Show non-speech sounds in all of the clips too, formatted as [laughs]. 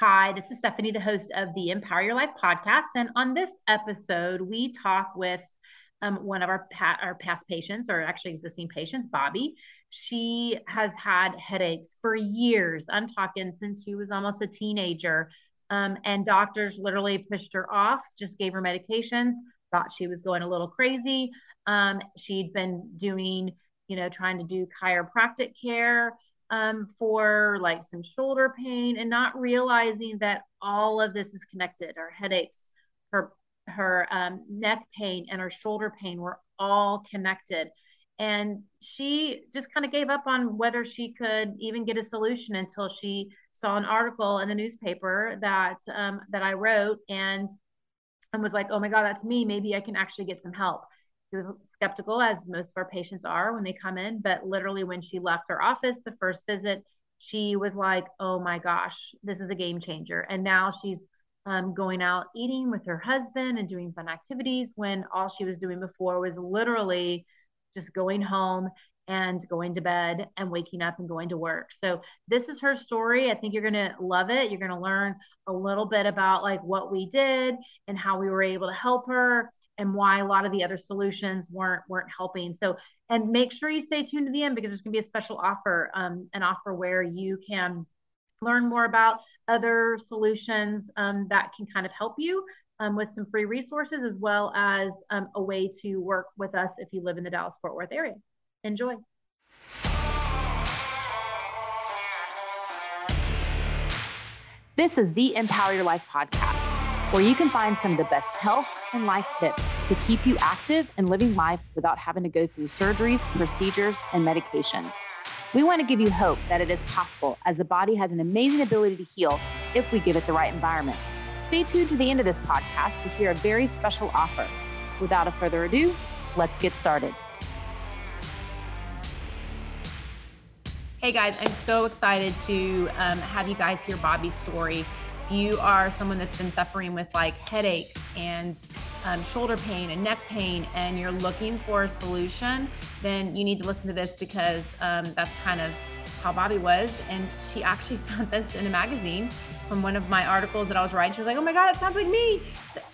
Hi, this is Stephanie, the host of the Empower Your Life podcast. And on this episode, we talk with um, one of our, pa- our past patients, or actually existing patients, Bobbi. She has had headaches for years. I'm talking since she was almost a teenager. Um, and doctors literally pushed her off, just gave her medications, thought she was going a little crazy. Um, she'd been doing, you know, trying to do chiropractic care um, for like some shoulder pain and not realizing that all of this is connected. Her headaches, her her um, neck pain, and her shoulder pain were all connected. And she just kind of gave up on whether she could even get a solution until she saw an article in the newspaper that um, that I wrote and and was like, oh my God, that's me. Maybe I can actually get some help. She was skeptical, as most of our patients are when they come in. But literally, when she left her office the first visit, she was like, oh my gosh, this is a game changer. And now she's um, going out eating with her husband and doing fun activities when all she was doing before was literally just going home and going to bed and waking up and going to work. So this is her story. I think you're going to love it. You're going to learn a little bit about like what we did and how we were able to help her and why a lot of the other solutions weren't weren't helping. So and make sure you stay tuned to the end because there's going to be a special offer, um, an offer where you can learn more about other solutions um, that can kind of help you um, with some free resources as well as um, a way to work with us if you live in the Dallas Fort Worth area. Enjoy. This is the Empower Your Life podcast where you can find some of the best health and life tips to keep you active and living life without having to go through surgeries, procedures, and medications. We want to give you hope that it is possible as the body has an amazing ability to heal if we give it the right environment. Stay tuned to the end of this podcast to hear a very special offer. Without a further ado, let's get started. Hey guys, I'm so excited to um, have you guys hear Bobbi's story you are someone that's been suffering with like headaches and um, shoulder pain and neck pain and you're looking for a solution, then you need to listen to this because um, that's kind of how Bobbi was. And she actually [laughs] found this in a magazine from one of my articles that I was writing. She was like, "Oh my God, it sounds like me.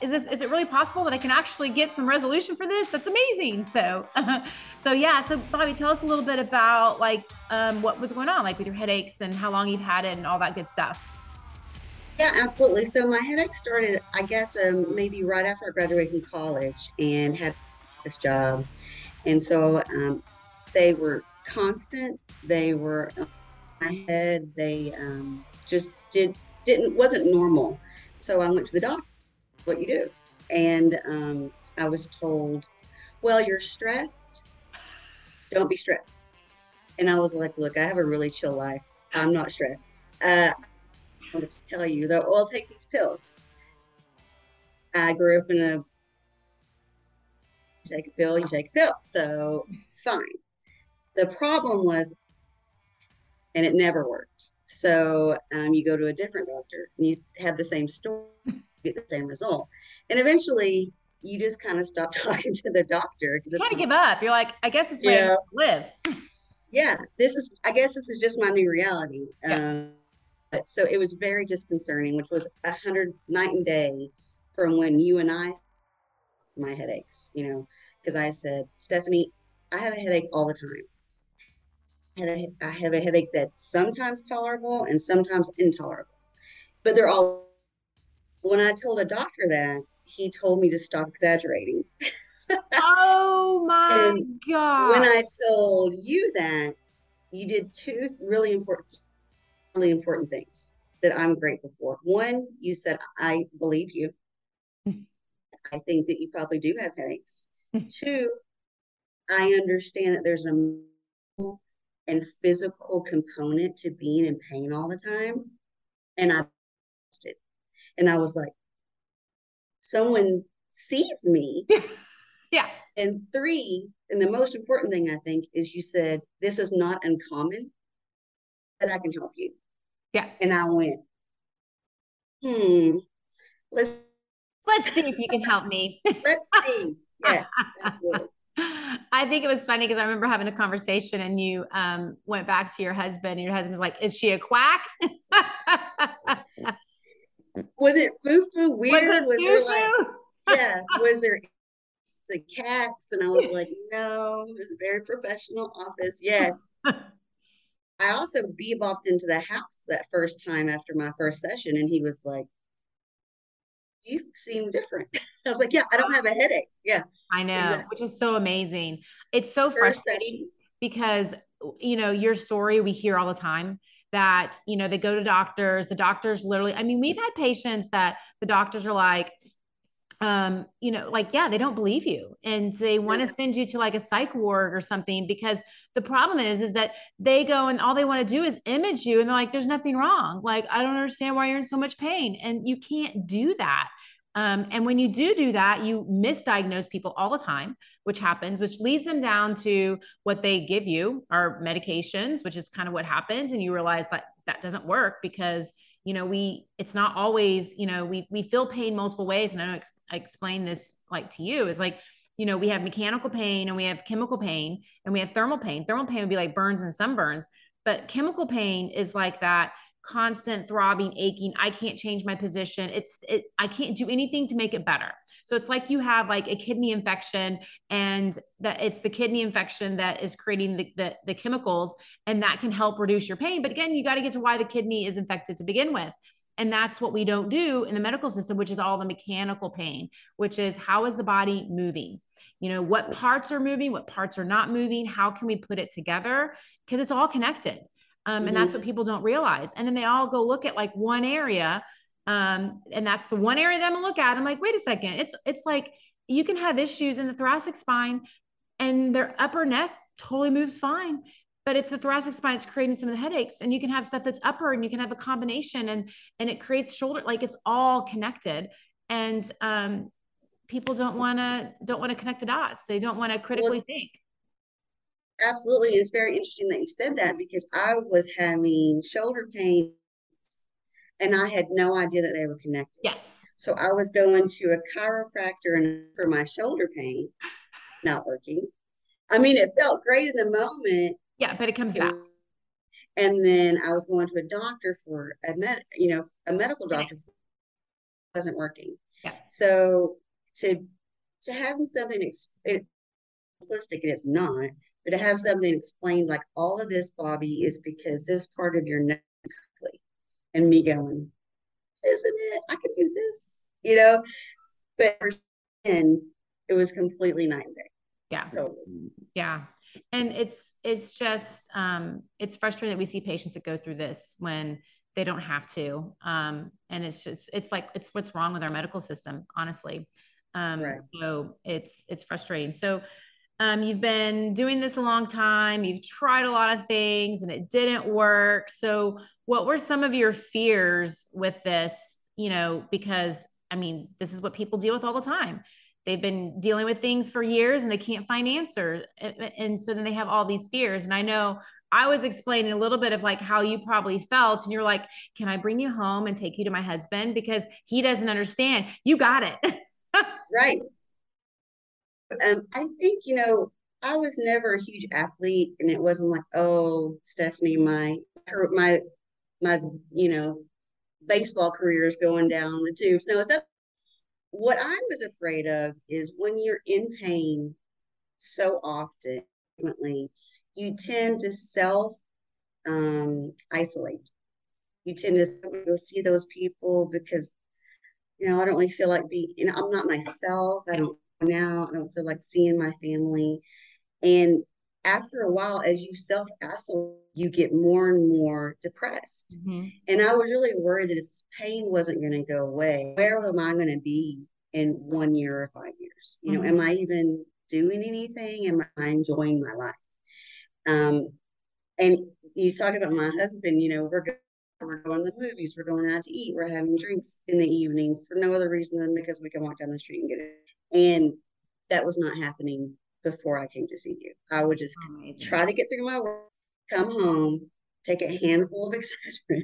Is this is it really possible that I can actually get some resolution for this? That's amazing." So, [laughs] so yeah. So Bobbi, tell us a little bit about like um, what was going on, like with your headaches and how long you've had it and all that good stuff. Yeah, absolutely. So my headache started, I guess, um, maybe right after I graduated college and had this job. And so um, they were constant. They were my head. They um, just did didn't wasn't normal. So I went to the doctor. What you do? And um, I was told, "Well, you're stressed. Don't be stressed." And I was like, "Look, I have a really chill life. I'm not stressed. Uh, wanted to tell you they'll all take these pills. I grew up in a you take a pill, you take a pill. So fine. The problem was, and it never worked. So um, you go to a different doctor and you have the same story, get the same result. And eventually you just kind of stop [laughs] talking to the doctor. You kind of give up. You're like, I guess it's where I live. [laughs] yeah, this is, I guess this is just my new reality. Yeah. Um, so it was very disconcerting, which was a hundred night and day from when you and I, my headaches, you know, because I said, Stephanie, I have a headache all the time. I have a headache that's sometimes tolerable and sometimes intolerable, but they're all. When I told a doctor that, he told me to stop exaggerating. oh [laughs] my god! When I told you that, you did two really important really important things that I'm grateful for. One, you said, I believe you. [laughs] I think that you probably do have headaches. [laughs] Two, I understand that there's a mental and physical component to being in pain all the time. And I it. And I was like, someone sees me. [laughs] yeah. And three, and the most important thing I think is you said, this is not uncommon, but I can help you. Yeah. And I went, hmm, let's let's see if you can help me. [laughs] let's see. Yes, absolutely. [laughs] I think it was funny because I remember having a conversation and you um, went back to your husband and your husband was like, is she a quack? [laughs] was it foo foo weird? Was, was there like yeah? Was there the cats? And I was like, no, it was a very professional office. Yes. I also bebopped into the house that first time after my first session, and he was like, "You seem different." [laughs] I was like, "Yeah, I don't have a headache." Yeah, I know, exactly. which is so amazing. It's so first frustrating session. because you know your story we hear all the time that you know they go to doctors the doctors literally i mean we've had patients that the doctors are like um, you know, like, yeah, they don't believe you and they want to send you to like a psych ward or something because the problem is, is that they go and all they want to do is image you and they're like, there's nothing wrong. Like, I don't understand why you're in so much pain. And you can't do that. Um, and when you do do that, you misdiagnose people all the time, which happens, which leads them down to what they give you are medications, which is kind of what happens. And you realize that that doesn't work because you know we it's not always you know we we feel pain multiple ways and i know ex- I explain this like to you is like you know we have mechanical pain and we have chemical pain and we have thermal pain. Thermal pain would be like burns and sunburns but chemical pain is like that constant throbbing aching i can't change my position. It's it i can't do anything to make it better. So it's like you have like a kidney infection and that it's the kidney infection that is creating the, the, the chemicals and that can help reduce your pain. But again you got to get to why the kidney is infected to begin with. And that's what we don't do in the medical system which is all the mechanical pain which is how is the body moving? You know what parts are moving what parts are not moving? How can we put it together? Because it's all connected um, and mm-hmm. that's what people don't realize. And then they all go look at like one area. Um, and that's the one area that I'm gonna look at. I'm like, wait a second. It's it's like you can have issues in the thoracic spine and their upper neck totally moves fine. But it's the thoracic spine that's creating some of the headaches. And you can have stuff that's upper and you can have a combination and and it creates shoulder, like it's all connected. And um people don't want to don't want to connect the dots. They don't want to critically well, think absolutely. It's very interesting that you said that because I was having shoulder pain and I had no idea that they were connected. Yes. So I was going to a chiropractor and for my shoulder pain, not working. I mean, it felt great in the moment. Yeah, but it comes back. And then I was going to a doctor for a med, you know, a medical doctor wasn't working. Yeah. So to to having something ex- it, simplistic, it's not, but to have something explained like all of this, Bobbi, is because this part of your neck, and me going, isn't it? I could do this, you know. But and it was completely night and day. Yeah, totally. yeah, and it's it's just um, it's frustrating that we see patients that go through this when they don't have to, um, and it's just it's like it's what's wrong with our medical system, honestly. Um, right. So it's it's frustrating. So um, you've been doing this a long time. You've tried a lot of things and it didn't work. So, what were some of your fears with this? You know, because I mean, this is what people deal with all the time. They've been dealing with things for years and they can't find answers. And so then they have all these fears. And I know I was explaining a little bit of like how you probably felt. And you're like, can I bring you home and take you to my husband? Because he doesn't understand. You got it. [laughs] right. Um, I think, you know, I was never a huge athlete and it wasn't like, oh, Stephanie, my my my, you know, baseball career is going down the tubes. No, it's not. What I was afraid of is when you're in pain so often, you tend to self um, isolate. You tend to go see those people because, you know, I don't really feel like being, you know, I'm not myself. I don't now. I don't feel like seeing my family. And after a while, as you self isolate, you get more and more depressed. Mm-hmm. And I was really worried that if this pain wasn't going to go away, where am I going to be in one year or five years? You mm-hmm. know, am I even doing anything? Am I enjoying my life? Um, and you talk about my husband, you know, we're going we're going to the movies, we're going out to eat, we're having drinks in the evening for no other reason than because we can walk down the street and get it. And that was not happening before I came to see you. I would just Amazing. try to get through my work, come home, take a handful of [laughs] Excedrin,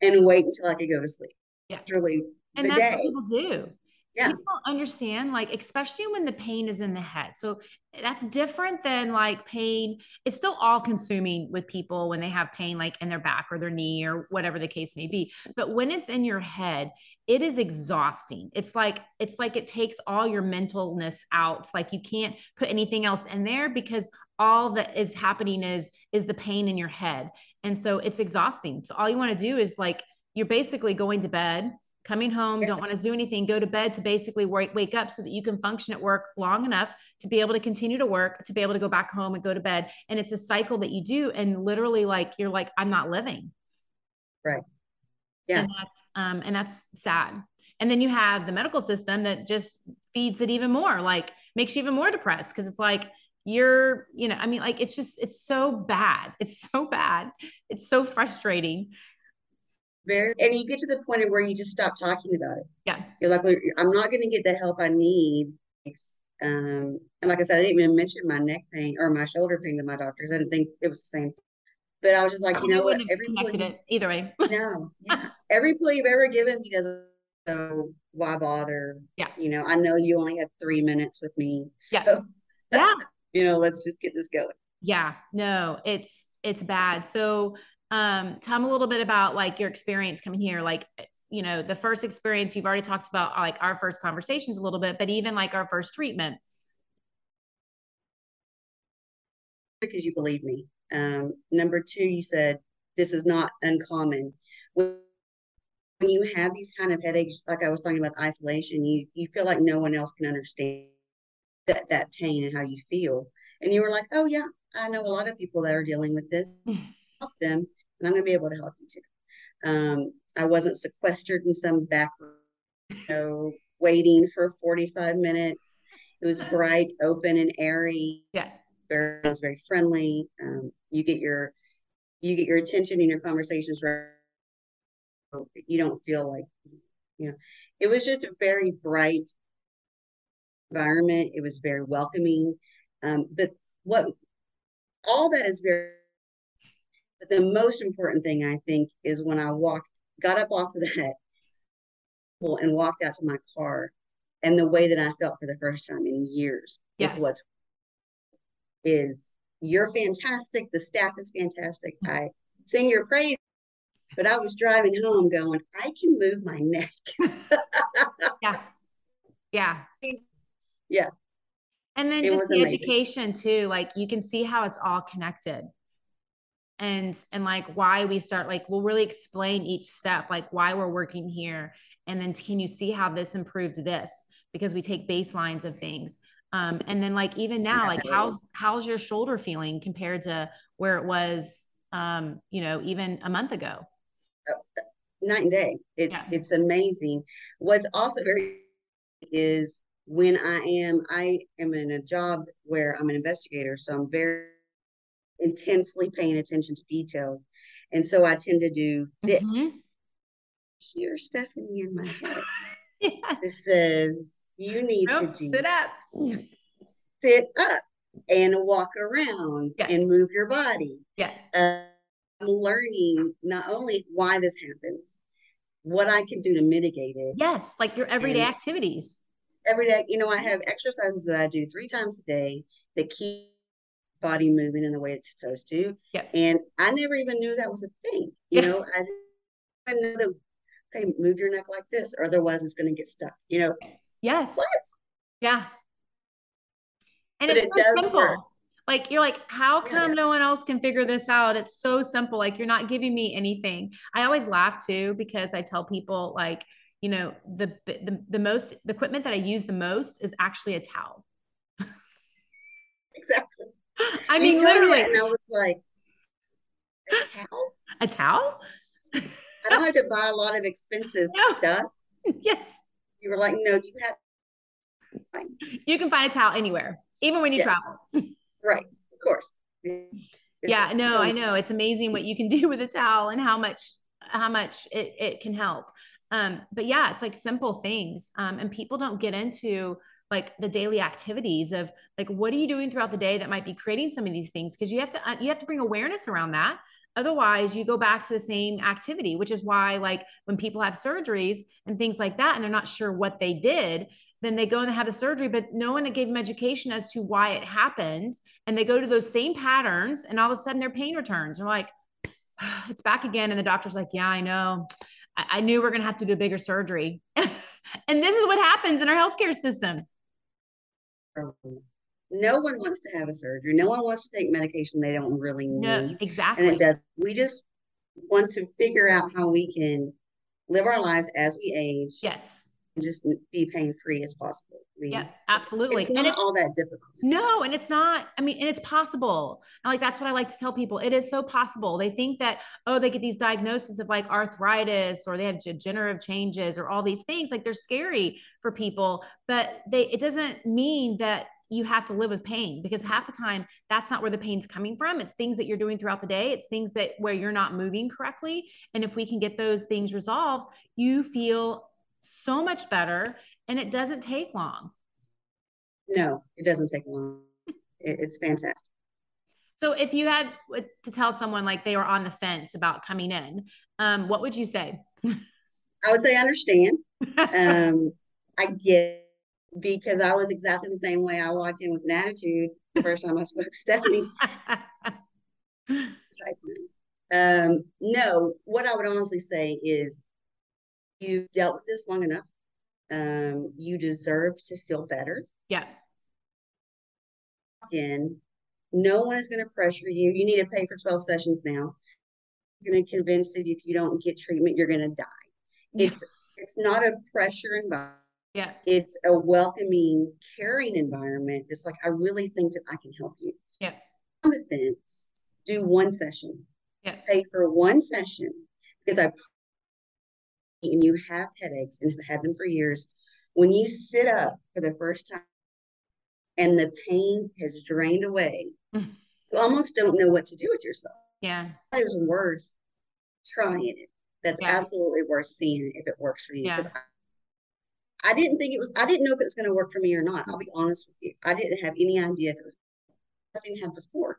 and wait until I could go to sleep. Yeah, really and that's day. what people do. Yeah. people understand, like, especially when the pain is in the head. So that's different than like pain. It's still all consuming with people when they have pain, like in their back or their knee or whatever the case may be. But when it's in your head, it is exhausting. It's like, it's like it takes all your mentalness out. It's like you can't put anything else in there because all that is happening is, is the pain in your head. And so it's exhausting. So all you want to do is like, you're basically going to bed coming home, don't want to do anything, go to bed to basically wake, wake up so that you can function at work long enough to be able to continue to work, to be able to go back home and go to bed. And it's a cycle that you do. And literally, like, you're like, I'm not living. Right. Yeah. And that's, um, and that's sad. And then you have the medical system that just feeds it even more, like makes you even more depressed because it's like, you're, you know, I mean, like, it's just, it's so bad. It's so bad. It's so frustrating very and you get to the point of where you just stop talking about it. Yeah. You're like i'm not going to get the help i need. Um and like i said i didn't even mention my neck pain or my shoulder pain to my doctors. I didn't think it was the same. But i was just like you know what? every plea, it either way. [laughs] No yeah. Every plea you've ever given me doesn't so why bother? Yeah. You know i know you only have three minutes with me so, yeah. [laughs] Yeah. You know let's just get this going. Yeah. No it's it's bad. So um tell me a little bit about like your experience coming here like you know the first experience you've already talked about like our first conversations a little bit but even like our first treatment. Because you believe me. Um number two you said this is not uncommon. When you have these kind of headaches like i was talking about isolation you you feel like no one else can understand that that pain and how you feel. And you were like oh yeah i know a lot of people that are dealing with this. [laughs] Help them and I'm going to be able to help you too. Um, I wasn't sequestered in some back room, you know, waiting for 45 minutes. It was bright, open, and airy. Yeah, very, it was very friendly. Um, you get your you get your attention and your conversations right. You don't feel like you know. It was just a very bright environment. It was very welcoming. Um, but what all that is very but the most important thing I think is when I walked, got up off of that and walked out to my car, and the way that I felt for the first time in years yeah. is what's is you're fantastic. The staff is fantastic. Mm-hmm. I sing your praise. But I was driving home going, I can move my neck. [laughs] yeah. Yeah. Yeah. And then it just the amazing. education too. Like you can see how it's all connected and and like why we start like we'll really explain each step like why we're working here and then can you see how this improved this? Because we take baselines of things. Um and then like even now like how's how's your shoulder feeling compared to where it was um you know even a month ago? Uh, night and day. It, yeah. it's amazing. What's also very is when i am i am in a job where i'm an investigator so i'm very intensely paying attention to details. And so I tend to do this. Mm-hmm. Here, Stephanie, in my head. [laughs] yes. It says, you need nope, to do, sit up. Sit up and walk around yeah. and move your body. Yeah. Uh, I'm learning not only why this happens, what I can do to mitigate it. Yes, like your everyday activities. Every day, you know, I have exercises that I do three times a day that keep body moving in the way it's supposed to. Yeah. And I never even knew that was a thing. You yeah. know, I didn't know that okay, move your neck like this, or otherwise it's gonna get stuck. You know. Yes. What? Yeah. And but it's it so simple. Work. Like you're like, how oh, come yeah. no one else can figure this out? It's so simple. Like you're not giving me anything. I always laugh too because I tell people like, you know, the the the most the equipment that I use the most is actually a towel. [laughs] exactly. I mean, literally. And I was like, a towel? A towel? I don't have to buy a lot of expensive [laughs] no. stuff. Yes. You were like, no, you have. You can find a towel anywhere, even when you yes. travel. right. Of course. It's yeah. No, I know. It's amazing what you can [laughs] do with a towel and how much, how much it, it can help. Um, but yeah, it's like simple things. Um, and people don't get into like the daily activities of like what are you doing throughout the day that might be creating some of these things because you have to uh, you have to bring awareness around that Otherwise, you go back to the same activity, which is why, like, when people have surgeries and things like that, and they're not sure what they did, then they go and they have the surgery, but no one gave them education as to why it happened. And they go to those same patterns, and all of a sudden their pain returns. They're like, it's back again. And the doctor's like, yeah, I know. I, I knew we are going to have to do a bigger surgery. [laughs] and this is what happens in our healthcare system. No one wants to have a surgery. No one wants to take medication they don't really need. No, exactly. And it does. We just want to figure out how we can live our lives as we age. Yes just be pain free as possible. I mean, yeah, absolutely. It's, it's not and it's, all that difficult. No, and it's not. I mean, and it's possible. And like that's what I like to tell people. It is so possible. They think that oh, they get these diagnoses of like arthritis or they have degenerative changes or all these things. Like they're scary for people, but they it doesn't mean that you have to live with pain because half the time that's not where the pain's coming from it's things that you're doing throughout the day it's things that where you're not moving correctly and if we can get those things resolved you feel so much better and it doesn't take long. No, it doesn't take long. it's fantastic. So if you had to tell someone like they were on the fence about coming in, um, what would you say? I would say understand. [laughs] um, I get because I was exactly the same way. I walked in with an attitude the first time I spoke to Stephanie. [laughs] um, no, what I would honestly say is you've dealt with this long enough. Um, you deserve to feel better. Yeah. In, no one is going to pressure you. You need to pay for 12 sessions now. going to convince that if you don't get treatment, you're going to die. Yeah. It's it's not a pressure environment. Yeah. It's a welcoming, caring environment. It's like I really think that I can help you. Yeah. On the fence, do one session. Yeah. Pay for one session because I and you have headaches and have had them for years, when you sit up for the first time and the pain has drained away, mm. you almost don't know what to do with yourself. Yeah. It was worth trying it. That's yeah. absolutely worth seeing if it works for you. Yeah. I, I didn't think it was, I didn't know if it was going to work for me or not. I'll be honest with you. I didn't have any idea if it was, nothing had before,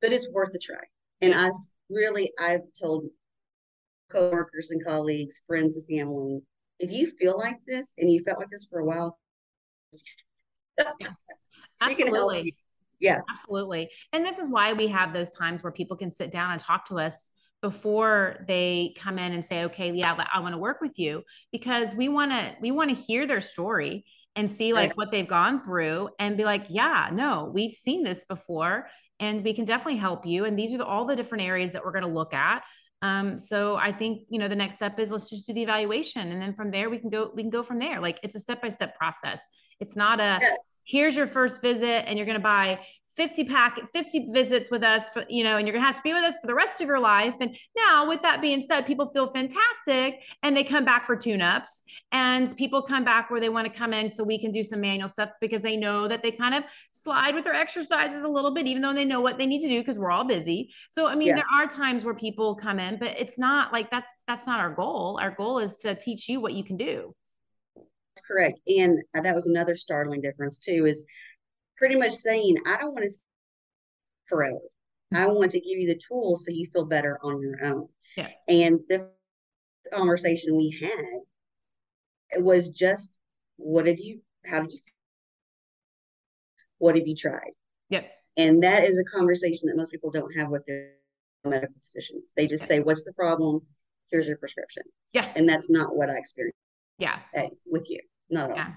but it's worth a try. And I really, I've told coworkers and colleagues, friends and family. If you feel like this and you felt like this for a while, [laughs] yeah. absolutely. Yeah. Absolutely. And this is why we have those times where people can sit down and talk to us before they come in and say, okay, yeah, I want to work with you because we want to, we want to hear their story and see like right. what they've gone through and be like, yeah, no, we've seen this before and we can definitely help you. And these are the, all the different areas that we're going to look at. Um, so I think, you know, the next step is let's just do the evaluation. And then from there, we can go, we can go from there. Like it's a step-by-step process. It's not a, here's your first visit and you're going to buy 50 pack 50 visits with us for you know and you're gonna have to be with us for the rest of your life. And now with that being said people feel fantastic and they come back for tune-ups. And people come back where they want to come in so we can do some manual stuff because they know that they kind of slide with their exercises a little bit even though they know what they need to do because we're all busy. So i mean yeah. there are times where people come in but it's not like that's that's not our goal. Our goal is to teach you what you can do. Correct. And uh, that was another startling difference too is pretty much saying, I don't want to forever. I mm-hmm. want to give you the tools so you feel better on your own. Yeah. And the conversation we had was just, what have you, how did you, what have you tried? Yep. And that is a conversation that most people don't have with their medical physicians. They just say, what's the problem? Here's your prescription. Yeah. And that's not what I experienced. Yeah. With you. Not at yeah. all.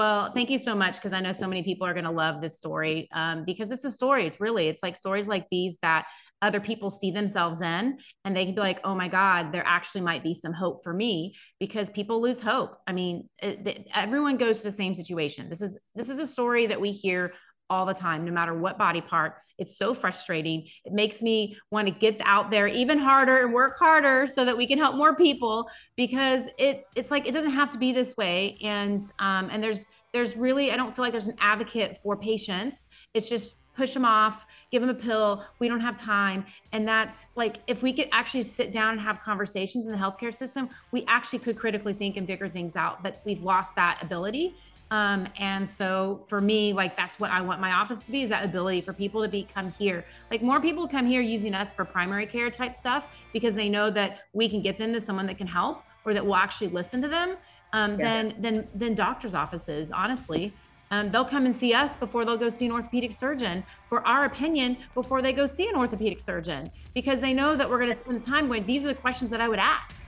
Well, thank you so much because I know so many people are going to love this story um, because it's a story. It's really, it's like stories like these that other people see themselves in and they can be like, oh my God, there actually might be some hope for me because people lose hope. I mean, it, it, everyone goes through the same situation. This is, this is a story that we hear all the time, no matter what body part. It's so frustrating. It makes me want to get out there even harder and work harder so that we can help more people because it it's like it doesn't have to be this way. And um, and there's there's really I don't feel like there's an advocate for patients. It's just push them off, give them a pill. We don't have time. And that's like, if we could actually sit down and have conversations in the healthcare system, we actually could critically think and figure things out. But we've lost that ability Um, and so for me, like that's what I want my office to be is that ability for people to be come here. Like more people come here using us for primary care type stuff because they know that we can get them to someone that can help or that will actually listen to them um, yeah. than than than doctors' offices, honestly. Um, they'll come and see us before they'll go see an orthopedic surgeon for our opinion before they go see an orthopedic surgeon because they know that we're going to spend the time going, these are the questions that I would ask.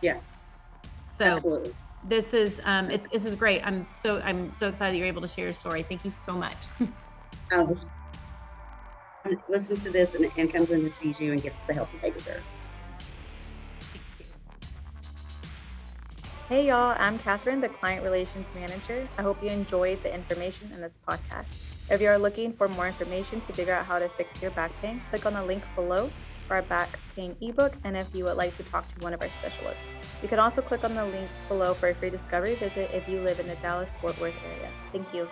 Yeah. So Absolutely this is um, it's this is great. I'm so I'm so excited you're able to share your story. Thank you so much. [laughs] I was listens to this and, and comes in to see you and gets the help that they deserve. Hey y'all, I'm Catherine, the Client Relations Manager. I hope you enjoyed the information in this podcast. If you are looking for more information to figure out how to fix your back pain, click on the link below for our back pain ebook and if you would like to talk to one of our specialists. You can also click on the link below for a free discovery visit if you live in the Dallas Fort Worth area. Thank you.